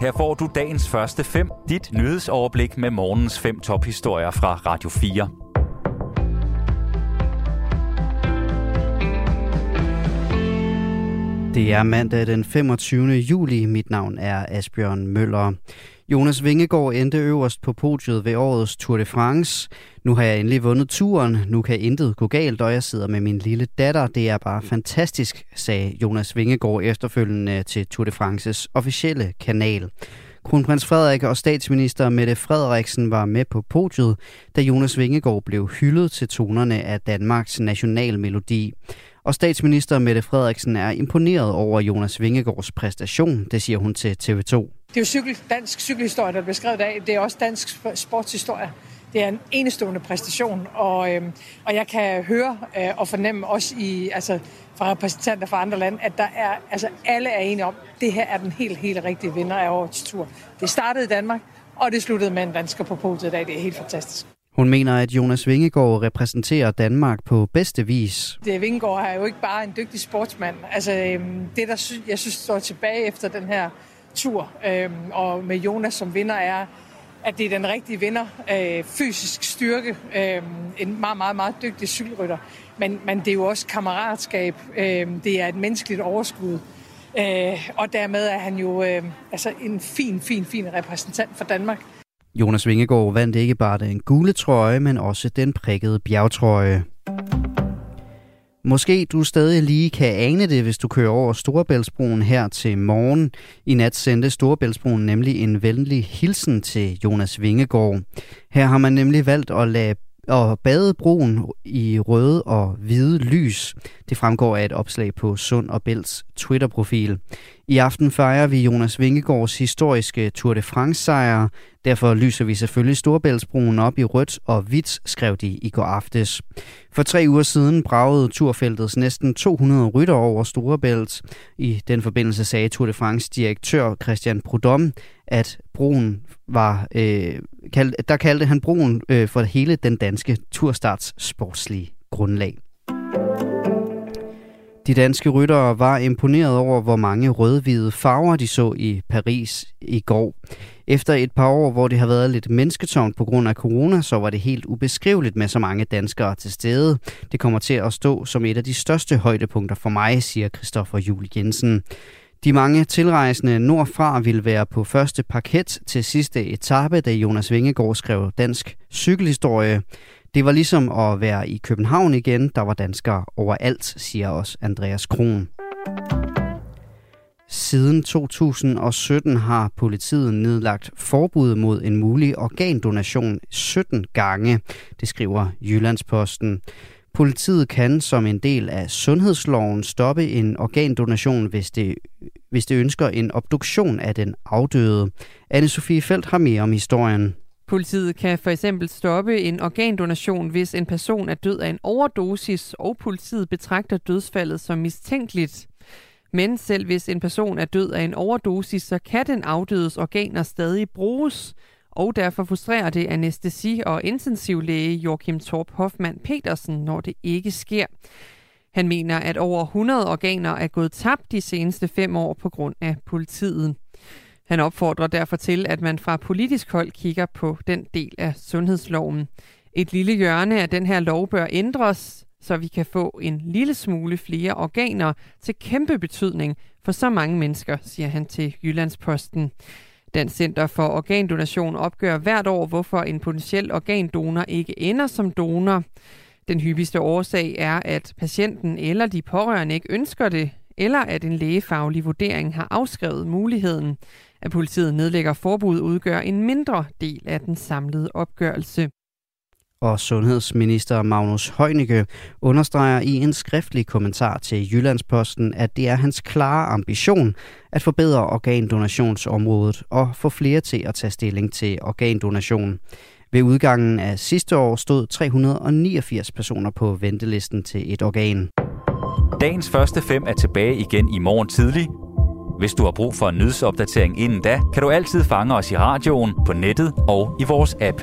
Her får du dagens første fem, dit nyhedsoverblik med morgens fem tophistorier fra Radio 4. Det er mandag den 25. juli. Mit navn er Asbjørn Møller. Jonas Vingegaard endte øverst på podiet ved årets Tour de France. Nu har jeg endelig vundet turen. Nu kan intet gå galt, og jeg sidder med min lille datter. Det er bare fantastisk, sagde Jonas Vingegaard efterfølgende til Tour de Frances officielle kanal. Kronprins Frederik og statsminister Mette Frederiksen var med på podiet, da Jonas Vingegaard blev hyldet til tonerne af Danmarks nationalmelodi. Og statsminister Mette Frederiksen er imponeret over Jonas Vingegaards præstation, det siger hun til TV2. Det er jo cykel, dansk cykelhistorie, der bliver skrevet af. Det er også dansk sportshistorie. Det er en enestående præstation, og, øh, og jeg kan høre øh, og fornemme også i, altså, fra repræsentanter fra andre lande, at der er, altså, alle er enige om, at det her er den helt, helt rigtige vinder af årets tur. Det startede i Danmark, og det sluttede med en dansker på podiet i dag. Det er helt fantastisk. Hun mener, at Jonas Vingegaard repræsenterer Danmark på bedste vis. Det Vingegaard er jo ikke bare en dygtig sportsmand. Altså, øhm, det, der jeg synes står tilbage efter den her tur, øh, og med Jonas som vinder, er, at det er den rigtige vinder. Øh, fysisk styrke, øh, en meget, meget, meget dygtig cykelrytter. Men, men det er jo også kammeratskab, øh, det er et menneskeligt overskud. Øh, og dermed er han jo øh, altså en fin, fin, fin repræsentant for Danmark. Jonas Vingegaard vandt ikke bare den gule trøje, men også den prikkede bjergtrøje. Måske du stadig lige kan ane det, hvis du kører over Storebæltsbroen her til morgen. I nat sendte Storebæltsbroen nemlig en venlig hilsen til Jonas Vingegaard. Her har man nemlig valgt at lade og badebroen i røde og hvide lys. Det fremgår af et opslag på Sund og Bælts Twitter-profil. I aften fejrer vi Jonas Vingegaards historiske Tour de France-sejr. Derfor lyser vi selvfølgelig Storbæltsbroen op i rødt og hvidt, skrev de i går aftes. For tre uger siden bragede turfeltets næsten 200 rytter over Storebælt. I den forbindelse sagde Tour de France direktør Christian Prudhomme, at broen var, øh, kald, der kaldte han broen øh, for hele den danske turstarts sportslige grundlag. De danske ryttere var imponeret over, hvor mange rødhvide farver de så i Paris i går. Efter et par år, hvor det har været lidt mennesketomt på grund af corona, så var det helt ubeskriveligt med så mange danskere til stede. Det kommer til at stå som et af de største højdepunkter for mig, siger Christoffer Jul Jensen. De mange tilrejsende nordfra vil være på første parket til sidste etape, da Jonas Vingegaard skrev dansk cykelhistorie. Det var ligesom at være i København igen. Der var danskere overalt, siger også Andreas Kron. Siden 2017 har politiet nedlagt forbud mod en mulig organdonation 17 gange, det skriver Jyllandsposten. Politiet kan som en del af sundhedsloven stoppe en organdonation, hvis det, hvis det ønsker en obduktion af den afdøde. Anne-Sophie Felt har mere om historien. Politiet kan for eksempel stoppe en organdonation, hvis en person er død af en overdosis, og politiet betragter dødsfaldet som mistænkeligt. Men selv hvis en person er død af en overdosis, så kan den afdødes organer stadig bruges, og derfor frustrerer det anestesi- og intensivlæge Joachim Torp Hoffmann Petersen, når det ikke sker. Han mener, at over 100 organer er gået tabt de seneste fem år på grund af politiet. Han opfordrer derfor til, at man fra politisk hold kigger på den del af sundhedsloven. Et lille hjørne af den her lov bør ændres, så vi kan få en lille smule flere organer til kæmpe betydning for så mange mennesker, siger han til Jyllandsposten. Den Center for Organdonation opgør hvert år, hvorfor en potentiel organdonor ikke ender som donor. Den hyppigste årsag er, at patienten eller de pårørende ikke ønsker det, eller at en lægefaglig vurdering har afskrevet muligheden. At politiet nedlægger forbud udgør en mindre del af den samlede opgørelse. Og sundhedsminister Magnus Heunicke understreger i en skriftlig kommentar til Jyllandsposten, at det er hans klare ambition at forbedre organdonationsområdet og få flere til at tage stilling til organdonation. Ved udgangen af sidste år stod 389 personer på ventelisten til et organ. Dagens første fem er tilbage igen i morgen tidlig. Hvis du har brug for en nyhedsopdatering inden da, kan du altid fange os i radioen, på nettet og i vores app.